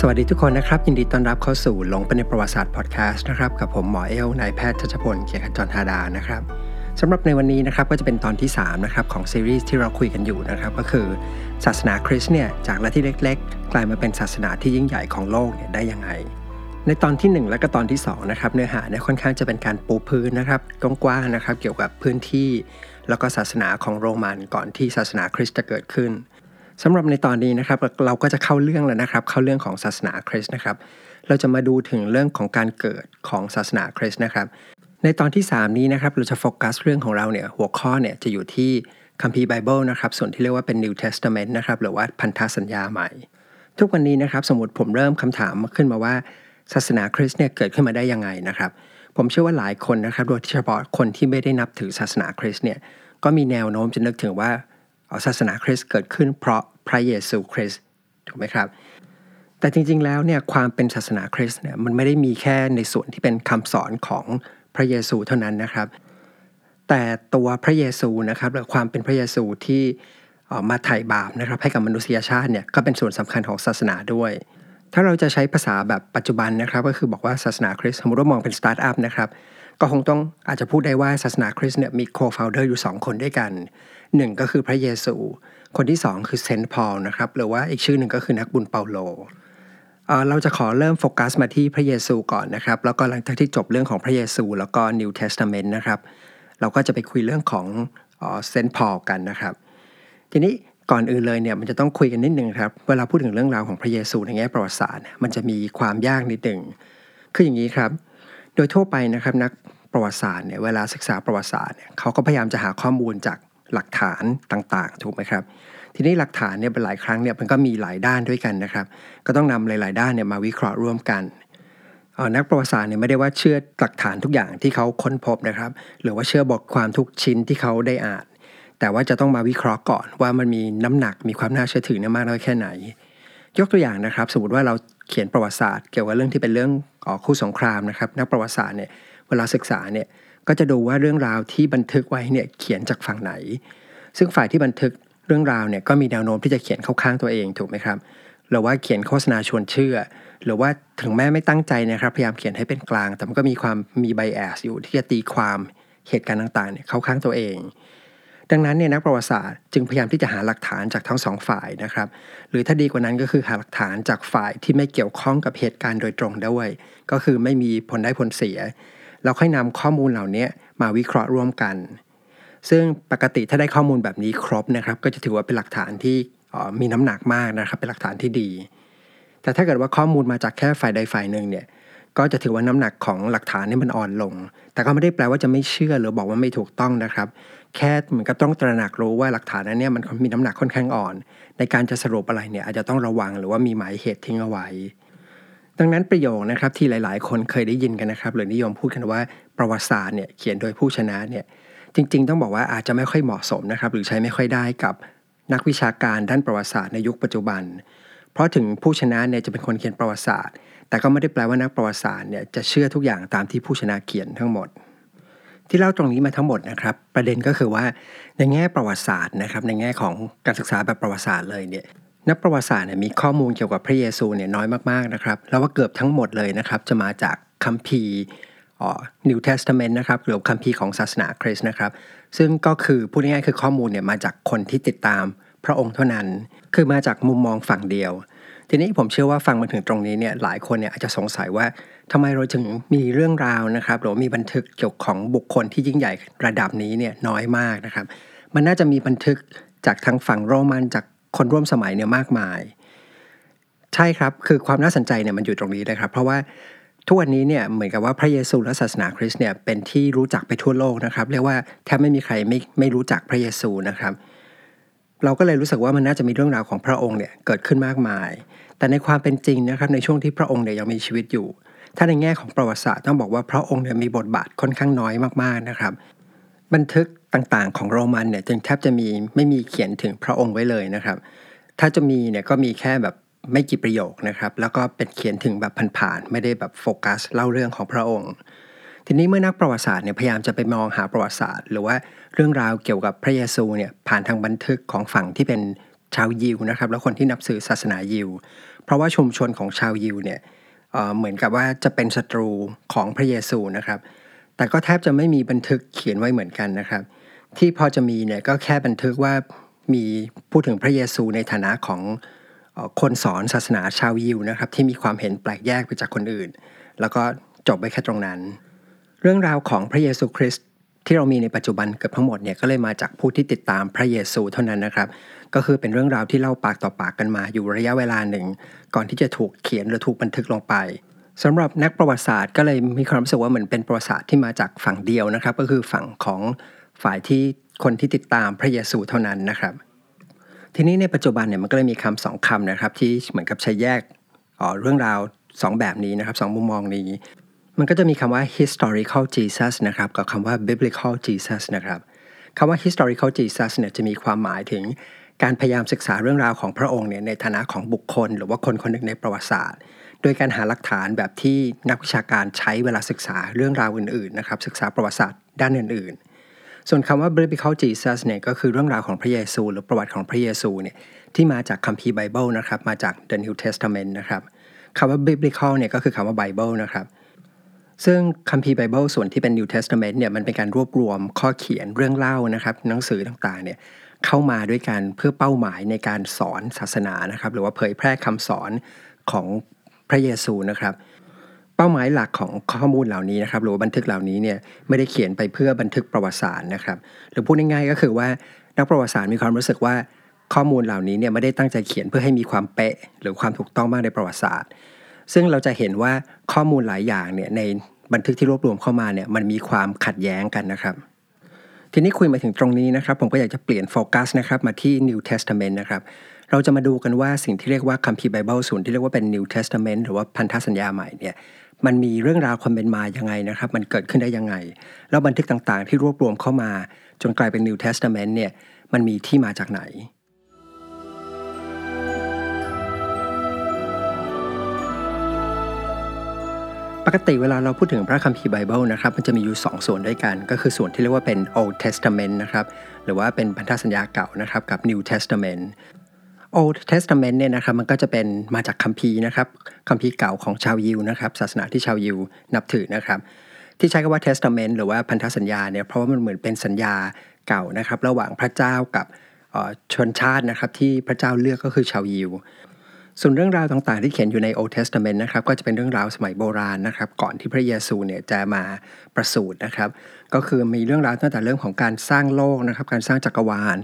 สวัสดีทุกคนนะครับ ยินดีต้อนรับเข้าสู่หลงไปในประวัติศาสตร์พอดแคสต์นะครับกับผมหมอเอลนายแพทย์ชัชพลเกียรติจรธาดานะครับสำหรับในวันนี้นะครับก็จะเป็นตอนที่3นะครับของซีรีส์ที่เราคุยกันอยู่นะครับก็คือศาสนาคริสต์เนี่ยจากละที่เล็ก ๆ กลายมาเป็นศาสนาที่ยิ่งใหญ่ของโลกเนี่ยได้ยังไง ในตอนที่ 1 และก็ตอนที่2นะครับเนื้อหาเนี่ยค่อนข้างจะเป็นการปูพื้นนะครับกว้างๆนะครับเกี่ยวกับพื้นที่ แล้วก็ศาสนาของโรมันก่อนที่ศาสนาคริสต์จะเกิดขึ้น สำหรับในตอนนี้นะครับเราก็จะเข้าเรื่องแล้วนะครับ เข้าเรื่องของศาสนาคริสต์นะครับ เราจะมาดูถึงเรื่องของการเกิดของศาสนาคริสต์นะครับ ในตอนที่ 3 นี้นะครับเราจะโฟกัสเรื่องของเราเนี่ยหัวข้อเนี่ยจะอยู่ที่คัมภีร์ไบเบิลนะครับส่วนที่เรียกว่าเป็น New Testament นะครับหรือว่าพันธสัญญาใหม่ ทุกวันนี้นะครับสมมติผมเริ่มคำถามขึ้นมาว่าศาสนาคริสต์เนี่ยเกิดขึ้นมาได้ยังไงนะครับ ผมเชื่อว่าหลายคนนะครับโดยเฉพาะคนที่ไม่ได้นับถือศาสนาคริสต์เนี่ยก็มีแนวโน้มจะนึกถึงว่า ศาสนาคริสต์เกิดขึ้นเพราะพระเยซูคริสต์ถูกไหมครับ แต่จริงๆแล้วเนี่ยความเป็นศาสนาคริสต์เนี่ยมันไม่ได้มีแค่ในส่วนที่เป็นคำสอนของพระเยซูเท่านั้นนะครับ แต่ตัวพระเยซูนะครับหรือความเป็นพระเยซูที่มาไถ่บาปนะครับให้กับมนุษยชาติเนี่ยก็เป็นส่วนสำคัญของศาสนาด้วย ถ้าเราจะใช้ภาษาแบบปัจจุบันนะครับ ก็คือบอกว่าศาสนาคริสต์สมมติว่ามองเป็นสตาร์ทอัพนะครับก็คงต้องอาจจะพูดได้ว่าศาสนาคริสต์เนี่ยมี co-founder อยู่ 2 คนด้วยกัน หนึ่งก็คือพระเยซู คนที่2คือ Saint Paul นะครับหรือว่าอีกชื่อหนึ่งก็คือนักบุญเปาโลเราจะขอเริ่มโฟกัสมาที่พระเยซูก่อนนะครับแล้วก็หลังจากที่จบเรื่องของพระเยซู แล้วก็ New Testament นะครับเราก็จะไปคุยเรื่องของ Saint Paul กันนะครับ ทีนี้ก่อนอื่นเลยเนี่ยมันจะต้องคุยกันนิดนึงครับเวลาพูดถึงเรื่องราวของพระเยซูในแง่ประวัติศาสตร์ มันจะมีความยากนิดหนึ่งคืออย่างนี้ครับ โดยทั่วไปนะครับนักประวัติศาสตร์เนี่ยเวลาศึกษาประวัติศาสตร์เนี่ยเขาก็พยายามจะหาข้อมูลจาก หลักฐานต่างๆ ถูกไหมครับ ทีนี้หลักฐานเนี่ยเป็นหลายครั้งเนี่ยมันก็มีหลายด้านด้วยกันนะครับ ก็ต้องนำหลาย ๆ ด้านเนี่ยมาวิเคราะห์ร่วมกันนักประวัติศาสตร์เนี่ยไม่ได้ว่าเชื่อหลักฐานทุกอย่างที่เขาค้นพบนะครับ หรือว่าเชื่อบทความทุกชิ้นที่เขาได้อ่าน แต่ว่าจะต้องมาวิเคราะห์ก่อนว่ามันมีน้ำหนักมีความน่าเชื่อถือมากน้อยแค่ไหน ยกตัวอย่างนะครับ สมมติว่าเราเขียนประวัติศาสตร์ เกี่ยวกับเรื่องที่เป็นเรื่องอคู่สงครามนะครับ นักประวัติศาสตร์เนี่ยเวลาศึกษาเนี่ย ก็จะดูว่าเรื่องราวที่บันทึกไว้เนี่ยเขียนจากฝั่งไหน ซึ่งฝ่ายที่บันทึกเรื่องราวเนี่ยก็มีแนวโน้มที่จะเขียนเข้าข้างตัวเองถูกไหมครับหรือว่าเขียนโฆษณาชวนเชื่อ หรือว่าถึงแม้ไม่ตั้งใจนะครับ พยายามเขียนให้เป็นกลาง แต่มันก็มีความมีไบแอสอยู่ที่จะตีความเหตุการณ์ต่างๆเนี่ยเข้าข้างตัวเอง ดังนั้นเนี่ยนักประวัติศาสตร์จึงพยายามที่จะหาหลักฐานจากทั้งสองฝ่ายนะครับ หรือถ้าดีกว่านั้นก็คือหาหลักฐานจากฝ่ายที่ไม่เกี่ยวข้องกับเหตุการณ์โดยตรงด้วย ก็คือไม่มีผลได้ผลเสีย เราค่อยนำข้อมูลเหล่านี้มาวิเคราะห์ร่วมกัน ซึ่งปกติถ้าได้ข้อมูลแบบนี้ครบนะครับ ก็จะถือว่าเป็นหลักฐานที่มีน้ำหนักมากนะครับ เป็นหลักฐานที่ดี แต่ถ้าเกิดว่าข้อมูลมาจากแค่ฝ่ายใดฝ่ายหนึ่งเนี่ยก็จะถือว่าน้ำหนักของหลักฐานนี่มันอ่อนลง แต่ก็ไม่ได้แปลว่าจะไม่เชื่อหรือบอกว่าไม่ถูกต้องนะครับ แค่เหมือนกับต้องตระหนักรู้ว่าหลักฐานนั้นเนี่ยมันมีน้ำหนักค่อนข้างอ่อน ในการจะสรุปอะไรเนี่ยอาจจะต้องระวังหรือว่ามีหมายเหตุทิ้งเอาไว้ ดังนั้นประโยคนะครับที่หลาย ๆ คนเคยได้ยินกันนะครับหรือนิยมพูดกันว่าประวัติศาสตร์เนี่ยเขียนโดยผู้ชนะเนี่ยจริง ๆ ต้องบอกว่าอาจจะไม่ค่อยเหมาะสมนะครับหรือใช้ไม่ค่อยได้กับนักวิชาการด้านประวัติศาสตร์ในยุคปัจจุบัน เพราะถึงผู้ชนะเนี่ยจะเป็นคนเขียนประวัติศาสตร์ แต่ก็ไม่ได้แปลว่านักประวัติศาสตร์เนี่ยจะเชื่อทุกอย่างตามที่ผู้ชนะเขียนทั้งหมด ที่เล่าตรงนี้มาทั้งหมดนะครับ ประเด็นก็คือว่าในแง่ประวัติศาสตร์นะครับในแง่ของการศึกษาแบบประวัติศาสตร์เลยเนี่ย นักประวัติศาสตร์เนี่ยมีข้อมูลเกี่ยวกับพระเยซูเนี่ยน้อยมากๆนะครับแล้วว่าเกือบทั้งหมดเลยนะครับ จะมาจากคัมภีร์ New Testament นะครับหรือคัมภีร์ของศาสนาคริสต์นะครับ ซึ่งก็คือพูดง่ายๆคือข้อมูลเนี่ยมาจากคนที่ติดตามพระองค์เท่านั้น คือมาจากมุมมองฝั่งเดียว ทีนี้ผมเชื่อว่าฟังมาถึงตรงนี้เนี่ยหลายคนเนี่ยอาจจะสงสัยว่าทำไมเราถึงมีเรื่องราวนะครับหรือมีบันทึกเกี่ยวของบุคคลที่ยิ่งใหญ่ระดับนี้เนี่ยน้อยมากนะครับ มันน่าจะมีบันทึกจากทางฝั่งโรมันจาก คนร่วมสมัยเนี่ยมากมาย ใช่ครับคือความน่าสนใจเนี่ยมันอยู่ตรงนี้เลยครับ เพราะว่าทุกวันนี้เนี่ยเหมือนกับว่าพระเยซูและศาสนาคริสต์เนี่ยเป็นที่รู้จักไปทั่วโลกนะครับเรียกว่าแทบไม่มีใครไม่ไม่รู้จักพระเยซูนะครับ เราก็เลยรู้สึกว่ามันน่าจะมีเรื่องราวของพระองค์เนี่ยเกิดขึ้นมากมาย แต่ในความเป็นจริงนะครับในช่วงที่พระองค์เนี่ยยังมีชีวิตอยู่ ถ้าในแง่ของประวัติศาสตร์ต้องบอกว่าพระองค์เนี่ยมีบทบาทค่อนข้างน้อยมากๆนะครับ บันทึก ต่างๆ ของโรมันเนี่ยจึงแทบจะมีไม่มีเขียนถึงพระองค์ไว้เลยนะครับ ถ้าจะมีเนี่ยก็มีแค่แบบไม่กี่ประโยคนะครับ แล้วก็เป็นเขียนถึงแบบผ่านๆไม่ได้แบบโฟกัสเล่าเรื่องของพระองค์ ทีนี้เมื่อนักประวัติศาสตร์เนี่ยพยายามจะไปมองหาประวัติศาสตร์ หรือว่าเรื่องราวเกี่ยวกับพระเยซูเนี่ยผ่านทางบันทึกของฝั่งที่เป็นชาวยิวนะครับแล้วคนที่นับถือศาสนายิว เพราะว่าชุมชนของชาวยิวเนี่ยเหมือนกับว่าจะเป็นศัตรูของพระเยซูนะครับ แต่ก็แทบจะไม่มีบันทึกเขียนไว้เหมือนกันนะครับ ที่พอจะมีเนี่ยก็แค่บันทึกว่ามีพูดถึงพระเยซูในฐานะของคนสอนศาสนาชาวยิวนะครับ ที่มีความเห็นแปลกแยกไปจากคนอื่น แล้วก็จบไปแค่ตรงนั้น เรื่องราวของพระเยซูคริสต์ที่เรามีในปัจจุบันเกือบทั้งหมดเนี่ยก็เลยมาจากผู้ที่ติดตามพระเยซูเท่านั้นนะครับ ก็คือเป็นเรื่องราวที่เล่าปากต่อปากกันมาอยู่ระยะเวลาหนึ่ง ก่อนที่จะถูกเขียนหรือถูกบันทึกลงไปสำหรับนักประวัติศาสตร์ก็เลยมีความรู้สึกว่าเหมือนเป็นประวัติศาสตร์ที่มาจากฝั่งเดียวนะครับ ก็คือฝั่งของ ฝ่ายที่คนที่ติดตามพระเยซูเท่านั้นนะครับ ทีนี้ในปัจจุบันเนี่ยมันก็เลยมีคำสองคำนะครับ ที่เหมือนกับใช้แยกเรื่องราวสองแบบนี้นะครับสองมุมมองนี้ มันก็จะมีคำว่า historical Jesus นะครับกับคำว่า biblical Jesus นะครับคำว่า historical Jesus เนี่ยจะมีความหมายถึงการพยายามศึกษาเรื่องราวของพระองค์เนี่ยในฐานะของบุคคล หรือว่าคนคนหนึ่งในประวัติศาสตร์ โดยการหาหลักฐานแบบที่นักวิชาการใช้เวลาศึกษาเรื่องราวอื่นๆนะครับศึกษาประวัติศาสตร์ด้านอื่นๆ ส่วนคำว่า biblical Jesus เนี่ยก็คือเรื่องราวของพระเยซู หรือประวัติของพระเยซูเนี่ยที่มาจากคัมภีร์ไบเบิลนะครับมาจาก the New Testament นะครับคำว่า biblical เนี่ยก็คือคำว่า Bible นะครับซึ่งคัมภีร์ไบเบิลส่วนที่เป็น New Testament เนี่ยมันเป็นการรวบรวมข้อเขียนเรื่องเล่านะครับหนังสือต่างๆเนี่ยเข้ามาด้วยกันเพื่อเป้าหมายในการสอนศาสนานะครับหรือว่าเผยแพร่คำสอนของพระเยซูนะครับ เป้าหมายหลักของข้อมูลเหล่านี้นะครับหรือบันทึกเหล่านี้เนี่ยไม่ได้เขียนไปเพื่อบันทึกประวัติศาสตร์นะครับหรือพูดง่ายๆก็คือว่านักประวัติศาสตร์มีความรู้สึกว่าข้อมูลเหล่านี้เนี่ยไม่ได้ตั้งใจเขียนเพื่อให้มีความเป๊ะ หรือความถูกต้องมากในประวัติศาสตร์ ซึ่งเราจะเห็นว่าข้อมูลหลายอย่างเนี่ยในบันทึกที่รวบรวมเข้ามาเนี่ยมันมีความขัดแย้งกันนะครับ ทีนี้คุยมาถึงตรงนี้นะครับ ผมก็อยากจะเปลี่ยนโฟกัสนะครับมาที่ New Testament นะครับเราจะมาดูกันว่าสิ่งที่เรียกว่าคัมภีร์ไบเบิลส่วนที่เรียกว่าเป็น New Testament หรือว่าพันธสัญญาใหม่เนี่ย มันมีเรื่องราวความเป็นมายังไงนะครับ มันเกิดขึ้นได้ยังไง แล้วบันทึกต่างๆ ที่รวบรวมเข้ามา จนกลายเป็น New Testament เนี่ยมันมีที่มาจากไหนปกติเวลาเราพูดถึงพระคัมภีร์ไบเบิลนะครับมันจะมีอยู่ 2 ส่วนด้วยกัน ก็คือส่วนที่เรียกว่าเป็น Old Testament นะครับหรือว่าเป็นพันธสัญญาเก่านะครับกับ New Testament Old Testament เนี่ยนะครับมันก็จะเป็นมาจากคัมภีร์นะครับคัมภีร์เก่าของชาวยิวนะครับศาสนาที่ชาวยิวนับถือนะครับที่ใช้คำว่า Testament หรือว่าพันธสัญญาเนี่ยเพราะว่ามันเหมือนเป็นสัญญาเก่านะครับระหว่างพระเจ้ากับชนชาตินะครับที่พระเจ้าเลือกก็คือชาวยิวส่วนเรื่องราวต่างๆที่เขียนอยู่ใน Old Testament นะครับก็จะเป็นเรื่องราวสมัยโบราณนะครับก่อนที่พระเยซูเนี่ยจะมาประสูตินะครับก็คือมีเรื่องราวตั้งแต่เรื่องของการสร้างโลกนะครับการสร้างจักรวาล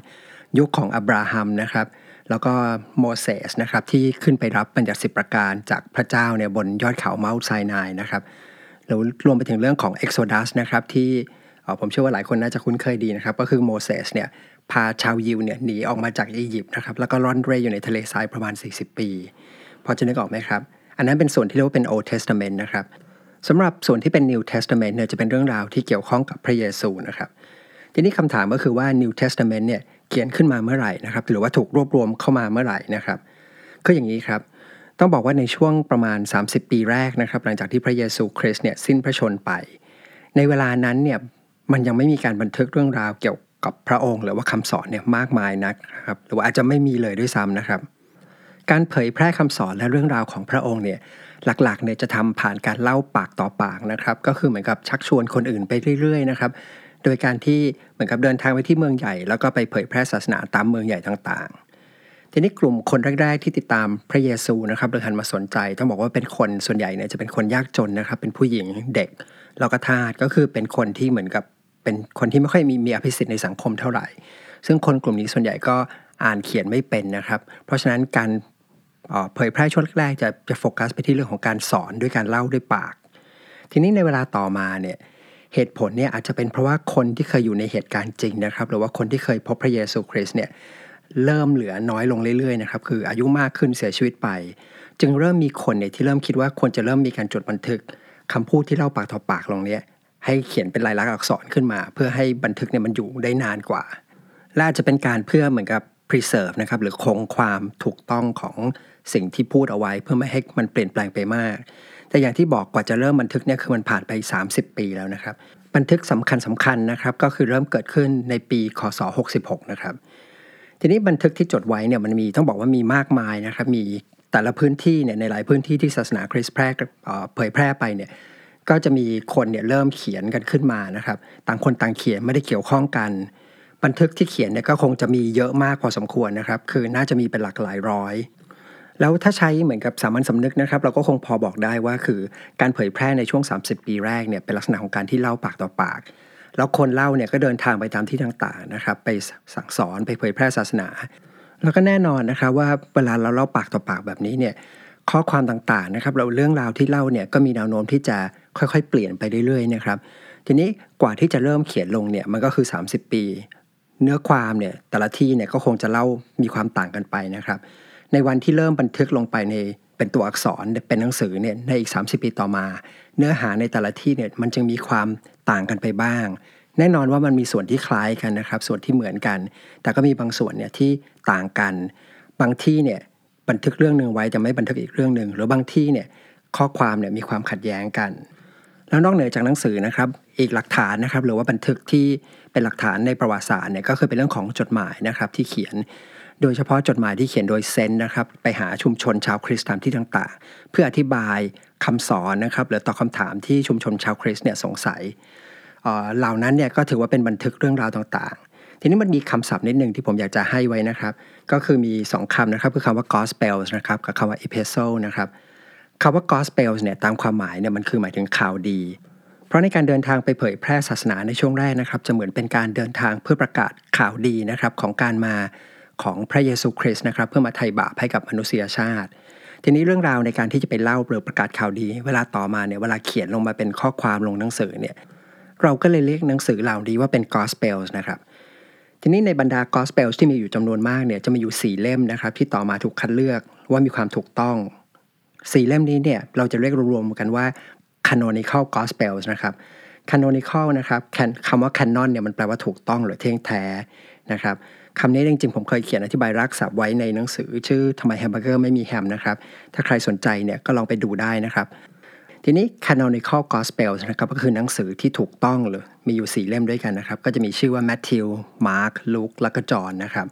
ยุคของอับราฮัมนะครับ แล้วก็โมเสสนะครับที่ขึ้นไปรับบัญญัติสิบประการจากพระเจ้าเนี่ยบนยอดเขาเมาส์ไซนายนะครับแล้วรวมไปถึงเรื่องของ Exodus นะครับที่ผมเชื่อว่าหลายคนน่าจะคุ้นเคยดีนะครับ ก็คือโมเสสเนี่ยพาชาวยิวเนี่ยหนีออกมาจากอียิปต์นะครับแล้วก็ร่อนเร่อยู่ในทะเลทรายประมาณ 40 ปี พอจะนึกออกไหมครับ อันนั้นเป็นส่วนที่เรียกว่าเป็น Old Testament นะครับสำหรับส่วนที่เป็น New Testament เนี่ยจะเป็นเรื่องราวที่เกี่ยวข้องกับพระเยซูนะครับทีนี้คำถามก็คือว่า New Testament เนี่ยเขียนขึ้นมาเมื่อไหร่นะครับ หรือว่าถูกรวบรวมเข้ามาเมื่อไหร่นะครับก็อย่างนี้ครับ ต้องบอกว่าในช่วงประมาณ 30 ปีแรกนะครับ หลังจากที่พระเยซูคริสต์เนี่ยสิ้นพระชนไป ในเวลานั้นเนี่ยมันยังไม่มีการบันทึกเรื่องราวเกี่ยวกับพระองค์ หรือว่าคำสอนเนี่ยมากมายนักครับหรือว่าอาจจะไม่มีเลยด้วยซ้ำนะครับ การเผยแพร่คำสอนและเรื่องราวของพระองค์เนี่ยหลักๆเนี่ยจะทำผ่านการเล่าปากต่อปากนะครับ ก็คือเหมือนกับชักชวนคนอื่นไปเรื่อยๆนะครับ โดยการที่เหมือนกับเดินทางไปที่เมืองใหญ่ แล้วก็ไปเผยแพร่ศาสนาตามเมืองใหญ่ต่างๆ ทีนี้กลุ่มคนแรกๆที่ติดตามพระเยซูนะครับเลยหันมาสนใจ ต้องบอกว่าเป็นคนส่วนใหญ่เนี่ยจะเป็นคนยากจนนะครับ เป็นผู้หญิงเด็กแล้วก็ทาสก็คือเป็นคนที่เหมือนกับเป็นคนที่ไม่ค่อยมีมีอภิสิทธิ์ในสังคมเท่าไหร่ ซึ่งคนกลุ่มนี้ส่วนใหญ่ก็อ่านเขียนไม่เป็นนะครับ เพราะฉะนั้นการเผยแพร่ช่วงแรกๆจะจะโฟกัสไปที่เรื่องของการสอนด้วยการเล่าด้วยปาก ทีนี้ในเวลาต่อมาเนี่ย เหตุผลเนี่ยอาจจะเป็นเพราะว่าคนที่เคยอยู่ในเหตุการณ์จริงนะครับ หรือว่าคนที่เคยพบพระเยซูคริสต์เนี่ยเริ่มเหลือน้อยลงเรื่อยๆนะครับคืออายุมากขึ้นเสียชีวิตไป จึงเริ่มมีคนเนี่ยที่เริ่มคิดว่าควรจะเริ่มมีการจดบันทึกคำพูดที่เล่าปากต่อปากลงเนี้ยให้เขียนเป็นลายลักษณ์อักษรขึ้นมา เพื่อให้บันทึกเนี่ยมันอยู่ได้นานกว่า และอาจจะเป็นการเพื่อเหมือนกับ preserve นะครับหรือคงความถูกต้องของสิ่งที่พูดเอาไว้ เพื่อไม่ให้มันเปลี่ยนแปลงไปมาก แต่อย่างที่บอกกว่าจะเริ่มบันทึกเนี่ยคือมันผ่านไป 30 ปีแล้วนะครับ บันทึกสำคัญสำคัญนะครับก็คือเริ่มเกิดขึ้นในปีคศ66นะครับทีนี้บันทึกที่จดไว้เนี่ยมันมีต้องบอกว่ามีมากมายนะครับมีแต่ละพื้นที่เนี่ยในหลายพื้นที่ที่ศาสนาคริสต์แพร่เผยแพร่ไปเนี่ยก็จะมีคนเนี่ยเริ่มเขียนกันขึ้นมานะครับ ต่างคนต่างเขียนไม่ได้เกี่ยวข้องกัน บันทึกที่เขียนเนี่ยก็คงจะมีเยอะมากพอสมควรนะครับ คือน่าจะมีเป็นหลักหลายร้อย แล้วถ้าใช้เหมือนกับสามัญสำนึกนะครับ เราก็คงพอบอกได้ว่าคือการเผยแพร่ในช่วง 30 ปีแรกเนี่ยเป็นลักษณะของการที่เล่าปากต่อปาก แล้วคนเล่าเนี่ยก็เดินทางไปตามที่ต่างๆนะครับไปสั่งสอนไปเผยแพร่ศาสนา แล้วก็แน่นอนนะครับว่าเวลาเราเล่าปากต่อปากแบบนี้เนี่ยข้อความต่างๆนะครับเราเรื่องราวที่เล่าเนี่ยก็มีแนวโน้มที่จะค่อยๆ เปลี่ยนไปเรื่อยๆนะครับทีนี้กว่าที่จะเริ่มเขียนลงเนี่ยมันก็คือ 30 ปี เนื้อความเนี่ยแต่ละที่เนี่ยก็คงจะเล่ามีความต่างกันไปนะครับ ในวันที่เริ่มบันทึกลงไปในเป็นตัวอักษรเป็นหนังสือเนี่ยในอีก 30 ปีต่อมา เนื้อหาในแต่ละที่เนี่ยมันจึงมีความต่างกันไปบ้าง แน่นอนว่ามันมีส่วนที่คล้ายกันนะครับ ส่วนที่เหมือนกัน แต่ก็มีบางส่วนเนี่ยที่ต่างกัน บางที่เนี่ยบันทึกเรื่องหนึ่งไว้จะไม่บันทึกอีกเรื่องหนึ่งหรือบางที่เนี่ยข้อความเนี่ยมีความขัดแย้งกัน แล้วนอกเหนือจากหนังสือนะครับ อีกหลักฐานนะครับ หรือว่าบันทึกที่เป็นหลักฐานในประวัติศาสตร์เนี่ยก็คือเป็นเรื่องของจดหมายนะครับที่เขียน โดยเฉพาะจดหมายที่เขียนโดยเซนนะครับ ไปหาชุมชนชาวคริสต์ตามที่ต่างๆ เพื่ออธิบายคำสอนนะครับหรือตอบคาถามที่ชุมชนชาวคริสต์เนี่ยสงสัยเหล่านั้นเนี่ยก็ถือว่าเป็นบันทึกเรื่องราวต่างๆ ทีนี้มันมีคำศัพท์นิดหนึ่งที่ผมอยากจะให้ไว้นะครับ ก็คือมี 2คำนะครับ คือคำว่า gospel นะครับกับคำว่า epistle นะครับคำว่า gospel เนี่ยตามความหมายเนี่ยมันคือหมายถึงข่าวดี เพราะในการเดินทางไปเผยแพร่ศาสนาในช่วงแรกนะครับ จะเหมือนเป็นการเดินทางเพื่อประกาศข่าวดีนะครับของการมา ของพระเยซูคริสต์นะครับ เพื่อมาไถ่บาปให้กับมนุษยชาติ ทีนี้เรื่องราวในการที่จะไปเล่าหรือประกาศข่าวดี เวลาต่อมาเนี่ยเวลาเขียนลงมาเป็นข้อความลงหนังสือเนี่ยเราก็เลยเรียกหนังสือเหล่านี้ว่าเป็น gospel นะครับทีนี้ในบรรดา gospel ที่มีอยู่จำนวนมากเนี่ยจะมีอยู่ 4 เล่มนะครับ ที่ต่อมาถูกคัดเลือกว่ามีความถูกต้องสี่เล่มนี้เนี่ยเราจะเรียกรวมๆกันว่า canonical gospels นะครับ canonical นะครับคำว่า canon เนี่ยมันแปลว่าถูกต้องหรือเที่ยงแท้นะครับคำนี้จริงๆ ผมเคยเขียนอธิบายรากศัพท์ไว้ในหนังสือ ชื่อทำไมแฮมเบอร์เกอร์ไม่มีแฮมนะครับ ถ้าใครสนใจเนี่ยก็ลองไปดูได้นะครับ ทีนี้ canonical gospel นะครับก็คือหนังสือที่ถูกต้องเลยมีอยู่ 4 เล่มด้วยกันนะครับ ก็จะมีชื่อว่า Matthew Mark Luke และก็จอห์นนะครับ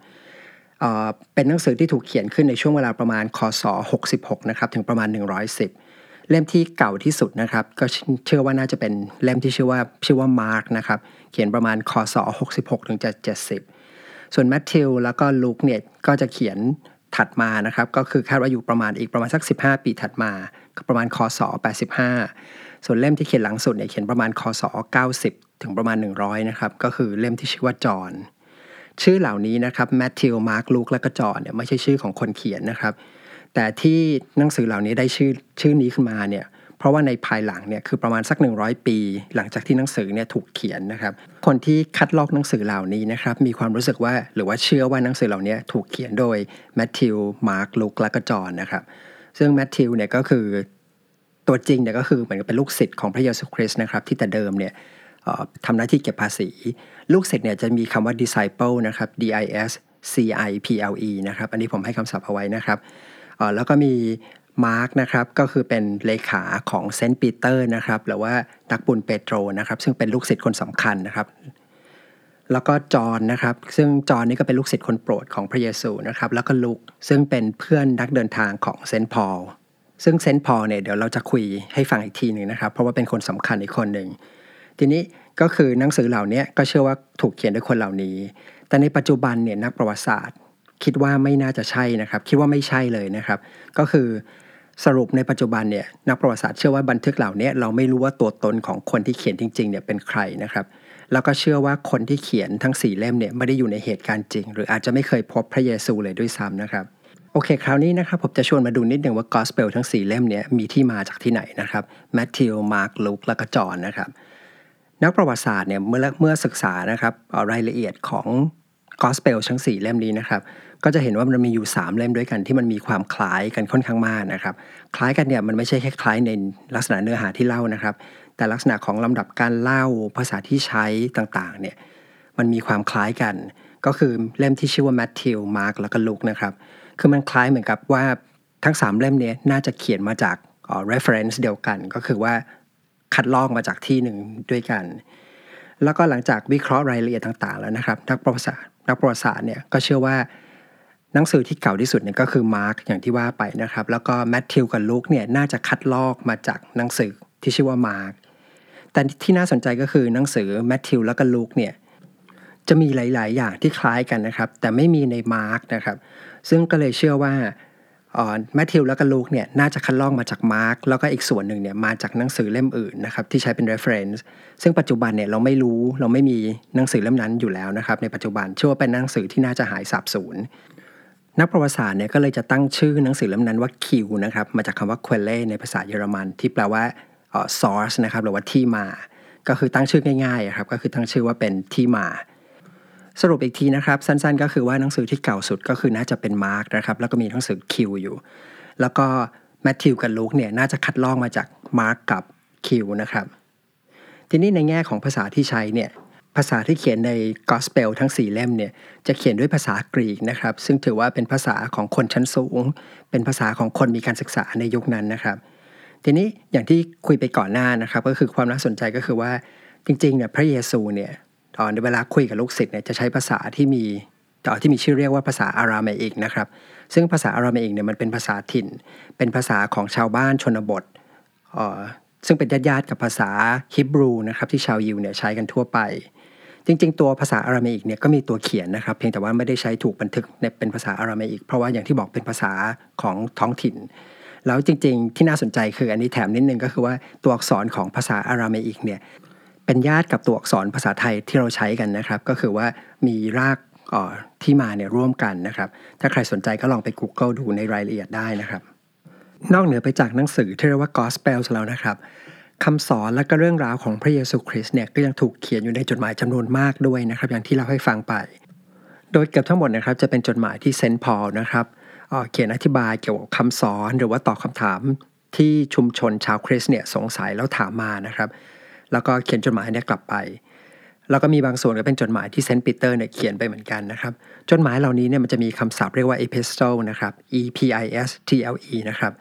เป็นหนังสือที่ถูกเขียนขึ้นในช่วงเวลาประมาณคศ 66 นะครับ ถึงประมาณ 110 เล่มที่เก่าที่สุดนะครับ ก็เชื่อว่าน่าจะเป็นเล่มที่ชื่อว่าชื่อว่ามาร์กนะครับ เขียนประมาณคศ66ถึงจะ70 ส่วนแมทธิวแล้วก็ลูกเนี่ยก็จะเขียนถัดมานะครับ ก็คือคาดว่าอยู่ประมาณอีกประมาณสัก 15 ปีถัดมา ประมาณคศ85 ส่วนเล่มที่เขียนหลังสุดเนี่ยเขียนประมาณคศ90 ถึงประมาณ 100นะครับก็คือเล่มที่ชื่อว่าจอห์นชื่อเหล่านี้นะครับแมทธิวมาร์คลูกและก็จอห์นเนี่ยไม่ใช่ชื่อของคนเขียนนะครับ แต่ที่หนังสือเหล่านี้ได้ชื่อชื่อนี้ขึ้นมาเนี่ยเพราะว่าในภายหลังเนี่ยคือประมาณสัก 100 ปี หลังจากที่หนังสือเนี่ยถูกเขียนนะครับ คนที่คัดลอกหนังสือเหล่านี้นะครับมีความรู้สึกว่าหรือว่าเชื่อว่าหนังสือเหล่านี้ถูกเขียนโดยแมทธิวมาร์คลูกและก็จอนนะครับซึ่งแมทธิวเนี่ยก็คือตัวจริงเนี่ยก็คือเหมือนกับเป็นลูกศิษย์ของพระเยซูคริสต์นะครับที่แต่เดิมเนี่ยทำหน้าที่เก็บภาษี ลูกศิษย์เนี่ยจะมีคำว่า disciple นะครับ D I S C I P L E นะครับ อันนี้ผมให้คำศัพท์เอาไว้นะครับ แล้วก็มี Mark นะครับก็คือเป็นเลขาของ Saint Peter นะครับหรือว่านักบุญเปโตรนะครับ ซึ่งเป็นลูกศิษย์คนสำคัญนะครับ แล้วก็จอห์นนะครับ ซึ่งจอห์นนี่ก็เป็นลูกศิษย์คนโปรดของพระเยซูนะครับ แล้วก็ Luke ซึ่งเป็นเพื่อนนักเดินทางของ Saint Paul ซึ่ง Saint Paul เนี่ยเดี๋ยวเราจะคุยให้ฟังอีกทีหนึ่งนะครับ เพราะว่าเป็นคนสำคัญอีกคนหนึ่งทีนี้ก็คือหนังสือเหล่านี้ก็เชื่อว่าถูกเขียนโดยคนเหล่านี้ แต่ในปัจจุบันเนี่ยนักประวัติศาสตร์ คิดว่าไม่น่าจะใช่นะครับ คิดว่าไม่ใช่เลยนะครับ ก็คือสรุปในปัจจุบันเนี่ยนักประวัติศาสตร์เชื่อว่าบันทึกเหล่านี้เราไม่รู้ว่าตัวตนของคนที่เขียนจริงๆเนี่ยเป็นใครนะครับ แล้วก็เชื่อว่าคนที่เขียนทั้ง4เล่มเนี่ยไม่ได้อยู่ในเหตุการณ์จริง หรืออาจจะไม่เคยพบพระเยซูเลยด้วยซ้ำนะครับโอเค คราวนี้นะครับ ผมจะชวนมาดูนิดหนึ่งว่ากอสเปลทั้ง 4 เล่มเนี่ยมีที่มาจากที่ไหนนะครับแมทธิวมาร์คลูกและก็จอนนะครับ นักประวัติศาสตร์เนี่ยเมื่อเมื่อศึกษานะครับรายละเอียดของกอสเปลทั้ง 4 เล่มนี้นะครับ ก็จะเห็นว่ามันมีอยู่ 3 เล่มด้วยกันที่มันมีความคล้ายกันค่อนข้างมากนะครับ คล้ายกันเนี่ยมันไม่ใช่แค่คล้ายในลักษณะเนื้อหาที่เล่านะครับ แต่ลักษณะของลำดับการเล่าภาษาที่ใช้ต่างๆเนี่ยมันมีความคล้ายกัน ก็คือเล่มที่ชื่อว่าแมทธิวมาร์กแล้วก็ลุกนะครับคือมันคล้ายเหมือนกับว่าทั้ง 3 เล่มนี้น่าจะเขียนมาจาก reference เดียวกัน ก็คือว่าคัดลอกมาจากที่หนึ่งด้วยกัน แล้วก็หลังจากวิเคราะห์รายละเอียดต่างๆแล้วนะครับนักประวัติศาสตร์นักประวัติศาสตร์เนี่ยก็เชื่อว่า หนังสือที่เก่าที่สุดเนี่ยก็คือมาร์กอย่างที่ว่าไปนะครับ แล้วก็แมทธิวกับลูกเนี่ยน่าจะคัดลอกมาจากหนังสือที่ชื่อว่ามาร์กแต่ที่น่าสนใจก็คือหนังสือแมทธิวแล้วก็ลูกเนี่ยจะมีหลาย ๆ อย่างที่คล้ายกันนะครับ แต่ไม่มีในมาร์กนะครับ ซึ่งก็เลยเชื่อว่าแมทธิวแล้วก็ลูกเนี่ยน่าจะคัดลอกมาจากมาร์กแล้วก็อีกส่วนหนึ่งเนี่ยมาจากหนังสือเล่มอื่นนะครับที่ใช้เป็น reference ซึ่งปัจจุบันเนี่ยเราไม่รู้เราไม่มีหนังสือเล่มนั้นอยู่แล้วนะครับในปัจจุบันเชื่อว่าเป็นหนังสือที่น่าจะหายสาบสูญ นักประวัติศาสตร์เนี่ยก็เลยจะตั้งชื่อหนังสือเล่มนั้นว่าคิวนะครับมาจากคำว่า quelle ในภาษาเยอรมัน ที่แปลว่า source นะครับหรือว่าที่มา ก็คือตั้งชื่อง่ายๆครับก็คือตั้งชื่อว่าเป็นที่มา สรุปอีกทีนะครับ สั้นๆ ก็คือว่าหนังสือที่เก่าสุดก็คือน่าจะเป็น Mark นะครับแล้วก็มีหนังสือ Q อยู่ แล้วก็ Matthew กับ Luke เนี่ยน่าจะคัดลอกมาจาก Mark กับ Q นะครับทีนี้ในแง่ของภาษาที่ใช้เนี่ย ภาษาที่เขียนในกอสเปลทั้ง 4 เล่มเนี่ยจะเขียนด้วยภาษากรีกนะครับ ซึ่งถือว่าเป็นภาษาของคนชั้นสูง เป็นภาษาของคนมีการศึกษาในยุคนั้นนะครับ ทีนี้อย่างที่คุยไปก่อนหน้านะครับ ก็คือความน่าสนใจก็คือว่าจริงๆเนี่ยพระเยซูเนี่ยตอนเวลาคุยกับลูกศิษย์เนี่ยจะใช้ภาษาที่มีต่อที่มีชื่อเรียกว่าภาษาอาราเมอิกนะครับ ซึ่งภาษาอาราเมอิกเนี่ยมันเป็นภาษาถิ่น เป็นภาษาของชาวบ้านชนบทซึ่งเป็นญาติๆกับภาษาฮิบรูนะครับที่ชาวยิวเนี่ยใช้กันทั่วไป จริง ๆ ตัวภาษาอาราเมอิกเนี่ยก็มีตัวเขียนนะครับ เพียงแต่ว่าไม่ได้ใช้ถูกบันทึกเป็นภาษาอาราเมอิกเพราะว่าอย่างที่บอกเป็นภาษาของท้องถิ่น แล้วจริง ๆ ที่น่าสนใจคืออันนี้แถมนิดนึงก็คือว่าตัวอักษรของภาษาอาราเมอิกเนี่ยเป็นญาติกับตัวอักษรภาษาไทยที่เราใช้กันนะครับ ก็คือว่ามีรากที่มาเนี่ยร่วมกันนะครับ ถ้าใครสนใจก็ลองไป Google ดูในรายละเอียดได้นะครับ นอกเหนือไปจากหนังสือที่เรียกว่า Gospel แล้วนะครับ คำสอนและก็เรื่องราวของพระเยซูคริสต์เนี่ยก็ยังถูกเขียนอยู่ในจดหมายจำนวนมากด้วยนะครับ อย่างที่เราให้ฟังไป โดยเกือบทั้งหมดนะครับจะเป็นจดหมายที่เซนต์พอลนะครับเขียนอธิบายเกี่ยวกับคำสอนหรือว่าตอบคำถามที่ชุมชนชาวคริสต์เนี่ยสงสัยแล้วถามมานะครับ แล้วก็เขียนจดหมายเนี่ยกลับไป แล้วก็มีบางส่วนก็เป็นจดหมายที่ Saint Peter เนี่ยเขียนไปเหมือนกันนะครับ จดหมายเหล่านี้เนี่ยมันจะมีคำศัพท์เรียกว่า epistle นะครับ e p i s t l e นะครับ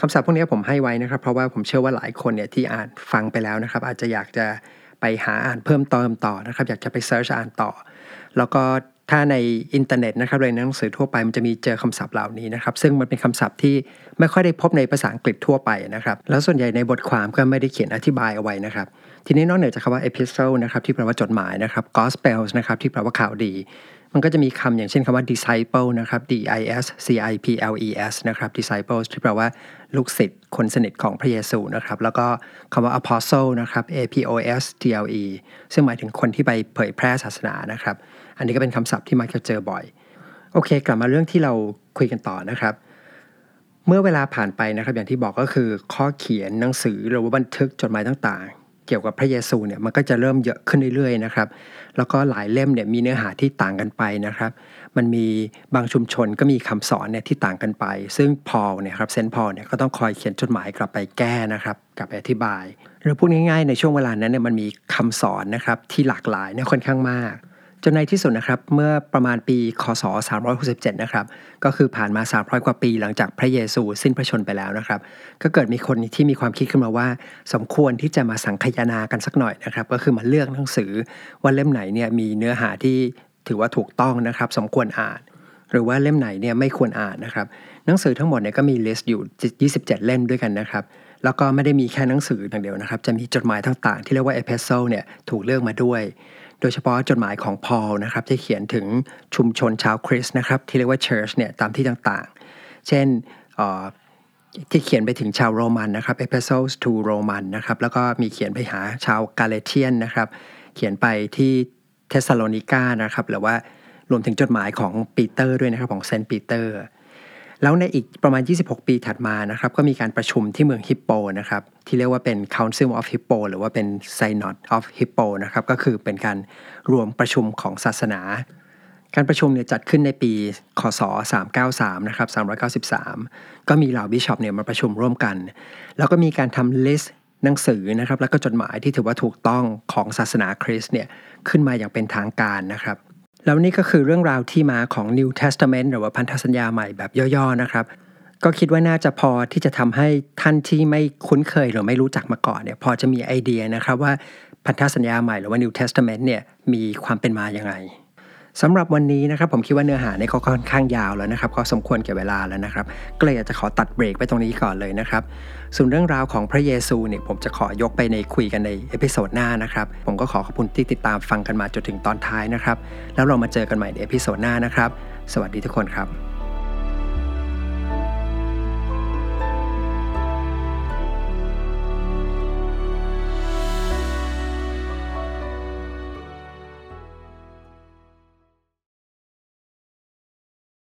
คำศัพท์พวกนี้ผมให้ไว้นะครับ เพราะว่าผมเชื่อว่าหลายคนเนี่ยที่อ่านฟังไปแล้วนะครับ อาจจะอยากจะไปหาอ่านเพิ่มเติมต่อนะครับ อยากจะไป search อ่านต่อ แล้วก็ถ้าในอินเทอร์เน็ตนะครับในหนังสือทั่วไปมันจะมีเจอคำศัพท์เหล่านี้นะครับ ซึ่งมันเป็นคำศัพท์ที่ไม่ค่อยได้พบในภาษาอังกฤษทั่วไปนะครับ แล้วส่วนใหญ่ในบทความก็ไม่ได้เขียนอธิบายเอาไว้นะครับ ทีนี้นอกเหนือจากคำว่า epistle นะครับที่แปลว่าจดหมายนะครับ gospel นะครับที่แปลว่าข่าวดี มันก็จะมีคำอย่างเช่นคำว่า disciple นะครับ d i s c i p l e s นะครับ disciple ที่แปลว่าลูกศิษย์คนสนิทของพระเยซูนะครับ แล้วก็คำว่า apostle นะครับ a p o s t l e ซึ่งหมายถึงคนที่ไปเผยแพร่ศาสนานะครับ อันนี้ก็เป็นคำศัพท์ที่มักจะเจอบ่อย โอเค กลับมาเรื่องที่เราคุยกันต่อนะครับเมื่อเวลาผ่านไปนะครับอย่างที่บอกก็คือข้อเขียนหนังสือหรือว่าบันทึกจดหมายต่าง เกี่ยวกับพระเยซูเนี่ยมันก็จะเริ่มเยอะขึ้นเรื่อยๆนะครับ แล้วก็หลายเล่มเนี่ยมีเนื้อหาที่ต่างกันไปนะครับ มันมีบางชุมชนก็มีคำสอนเนี่ยที่ต่างกันไป ซึ่งพอลเนี่ยครับเซนพอลเนี่ยก็ต้องคอยเขียนจดหมายกลับไปแก้นะครับกลับไปอธิบายหรือพูดง่ายๆในช่วงเวลานั้นเนี่ยมันมีคำสอนนะครับที่หลากหลายเนี่ยค่อนข้างมาก จนในที่สุดนะครับเมื่อประมาณปีคศ 367 นะครับก็คือผ่านมา 300 กว่าปีหลังจากพระเยซูสิ้นพระชนไปแล้วนะครับ ก็เกิดมีคนที่มีความคิดขึ้นมาว่า สมควรที่จะมาสังคยนากันสักหน่อยนะครับ ก็คือมาเลือกหนังสือว่าเล่มไหนเนี่ยมีเนื้อหาที่ถือว่าถูกต้องนะครับ สมควรอ่าน หรือว่าเล่มไหนเนี่ยไม่ควรอ่านนะครับ หนังสือทั้งหมดเนี่ยก็มีลิสต์อยู่ 27 เล่มด้วยกันนะครับแล้วก็ไม่ได้มีแค่หนังสืออย่างเดียวนะครับ จะมีจดหมายต่างๆ ที่เรียกว่า epistle เนี่ยถูกเลือกมาด้วย โดยเฉพาะจดหมายของพอลนะครับที่เขียนถึงชุมชนชาวคริสต์นะครับที่เรียกว่า church เนี่ยตามที่ต่างๆ เช่นที่เขียนไปถึงชาวโรมันนะครับ Epistles to Roman นะครับแล้วก็มีเขียนไปหาชาว Galatian นะครับเขียนไปที่เทสซาโลนิกานะครับหรือว่ารวมถึงจดหมายของปีเตอร์ด้วยนะครับของเซนต์ปีเตอร์แล้วในอีกประมาณ 26 ปีถัดมานะครับก็มีการประชุมที่เมืองฮิปโปนะครับ ที่เรียกว่าเป็น Council of Hippo หรือว่าเป็น Synod of Hippo นะครับก็คือเป็นการรวมประชุมของศาสนา การประชุมเนี่ยจัดขึ้นในปีคศ393นะครับ393 ก็มีเหล่าบิชอปเนี่ยมาประชุมร่วมกัน แล้วก็มีการทำลิสต์หนังสือนะครับแล้วก็จดหมายที่ถือว่าถูกต้องของศาสนาคริสต์เนี่ยขึ้นมาอย่างเป็นทางการนะครับแล้วนี่ก็คือเรื่องราวที่มาของ New Testament หรือว่าพันธสัญญาใหม่แบบย่อๆนะครับ ก็คิดว่าน่าจะพอที่จะทำให้ท่านที่ไม่คุ้นเคยหรือไม่รู้จักมาก่อนเนี่ยพอจะมีไอเดียนะครับว่าพันธสัญญาใหม่หรือว่า New Testament เนี่ยมีความเป็นมาอย่างไงสำหรับวันนี้นะครับผมคิดว่าเนื้อหาในก็ค่อนข้างยาวแล้วนะครับก็สมควรแก่เวลาแล้วนะครับก็เลยอยากจะขอตัดเบรกไปตรงนี้ก่อนเลยนะครับส่วนเรื่องราวของพระเยซูเนี่ยผมจะขอยกไปในคุยกันใน episode หน้านะครับผมก็ขอขอบคุณที่ติดตามฟังกันมาจนถึงตอนท้ายนะครับแล้วเรามาเจอกันใหม่ในเอพิโซดหน้านะครับ สวัสดีทุกคนครับ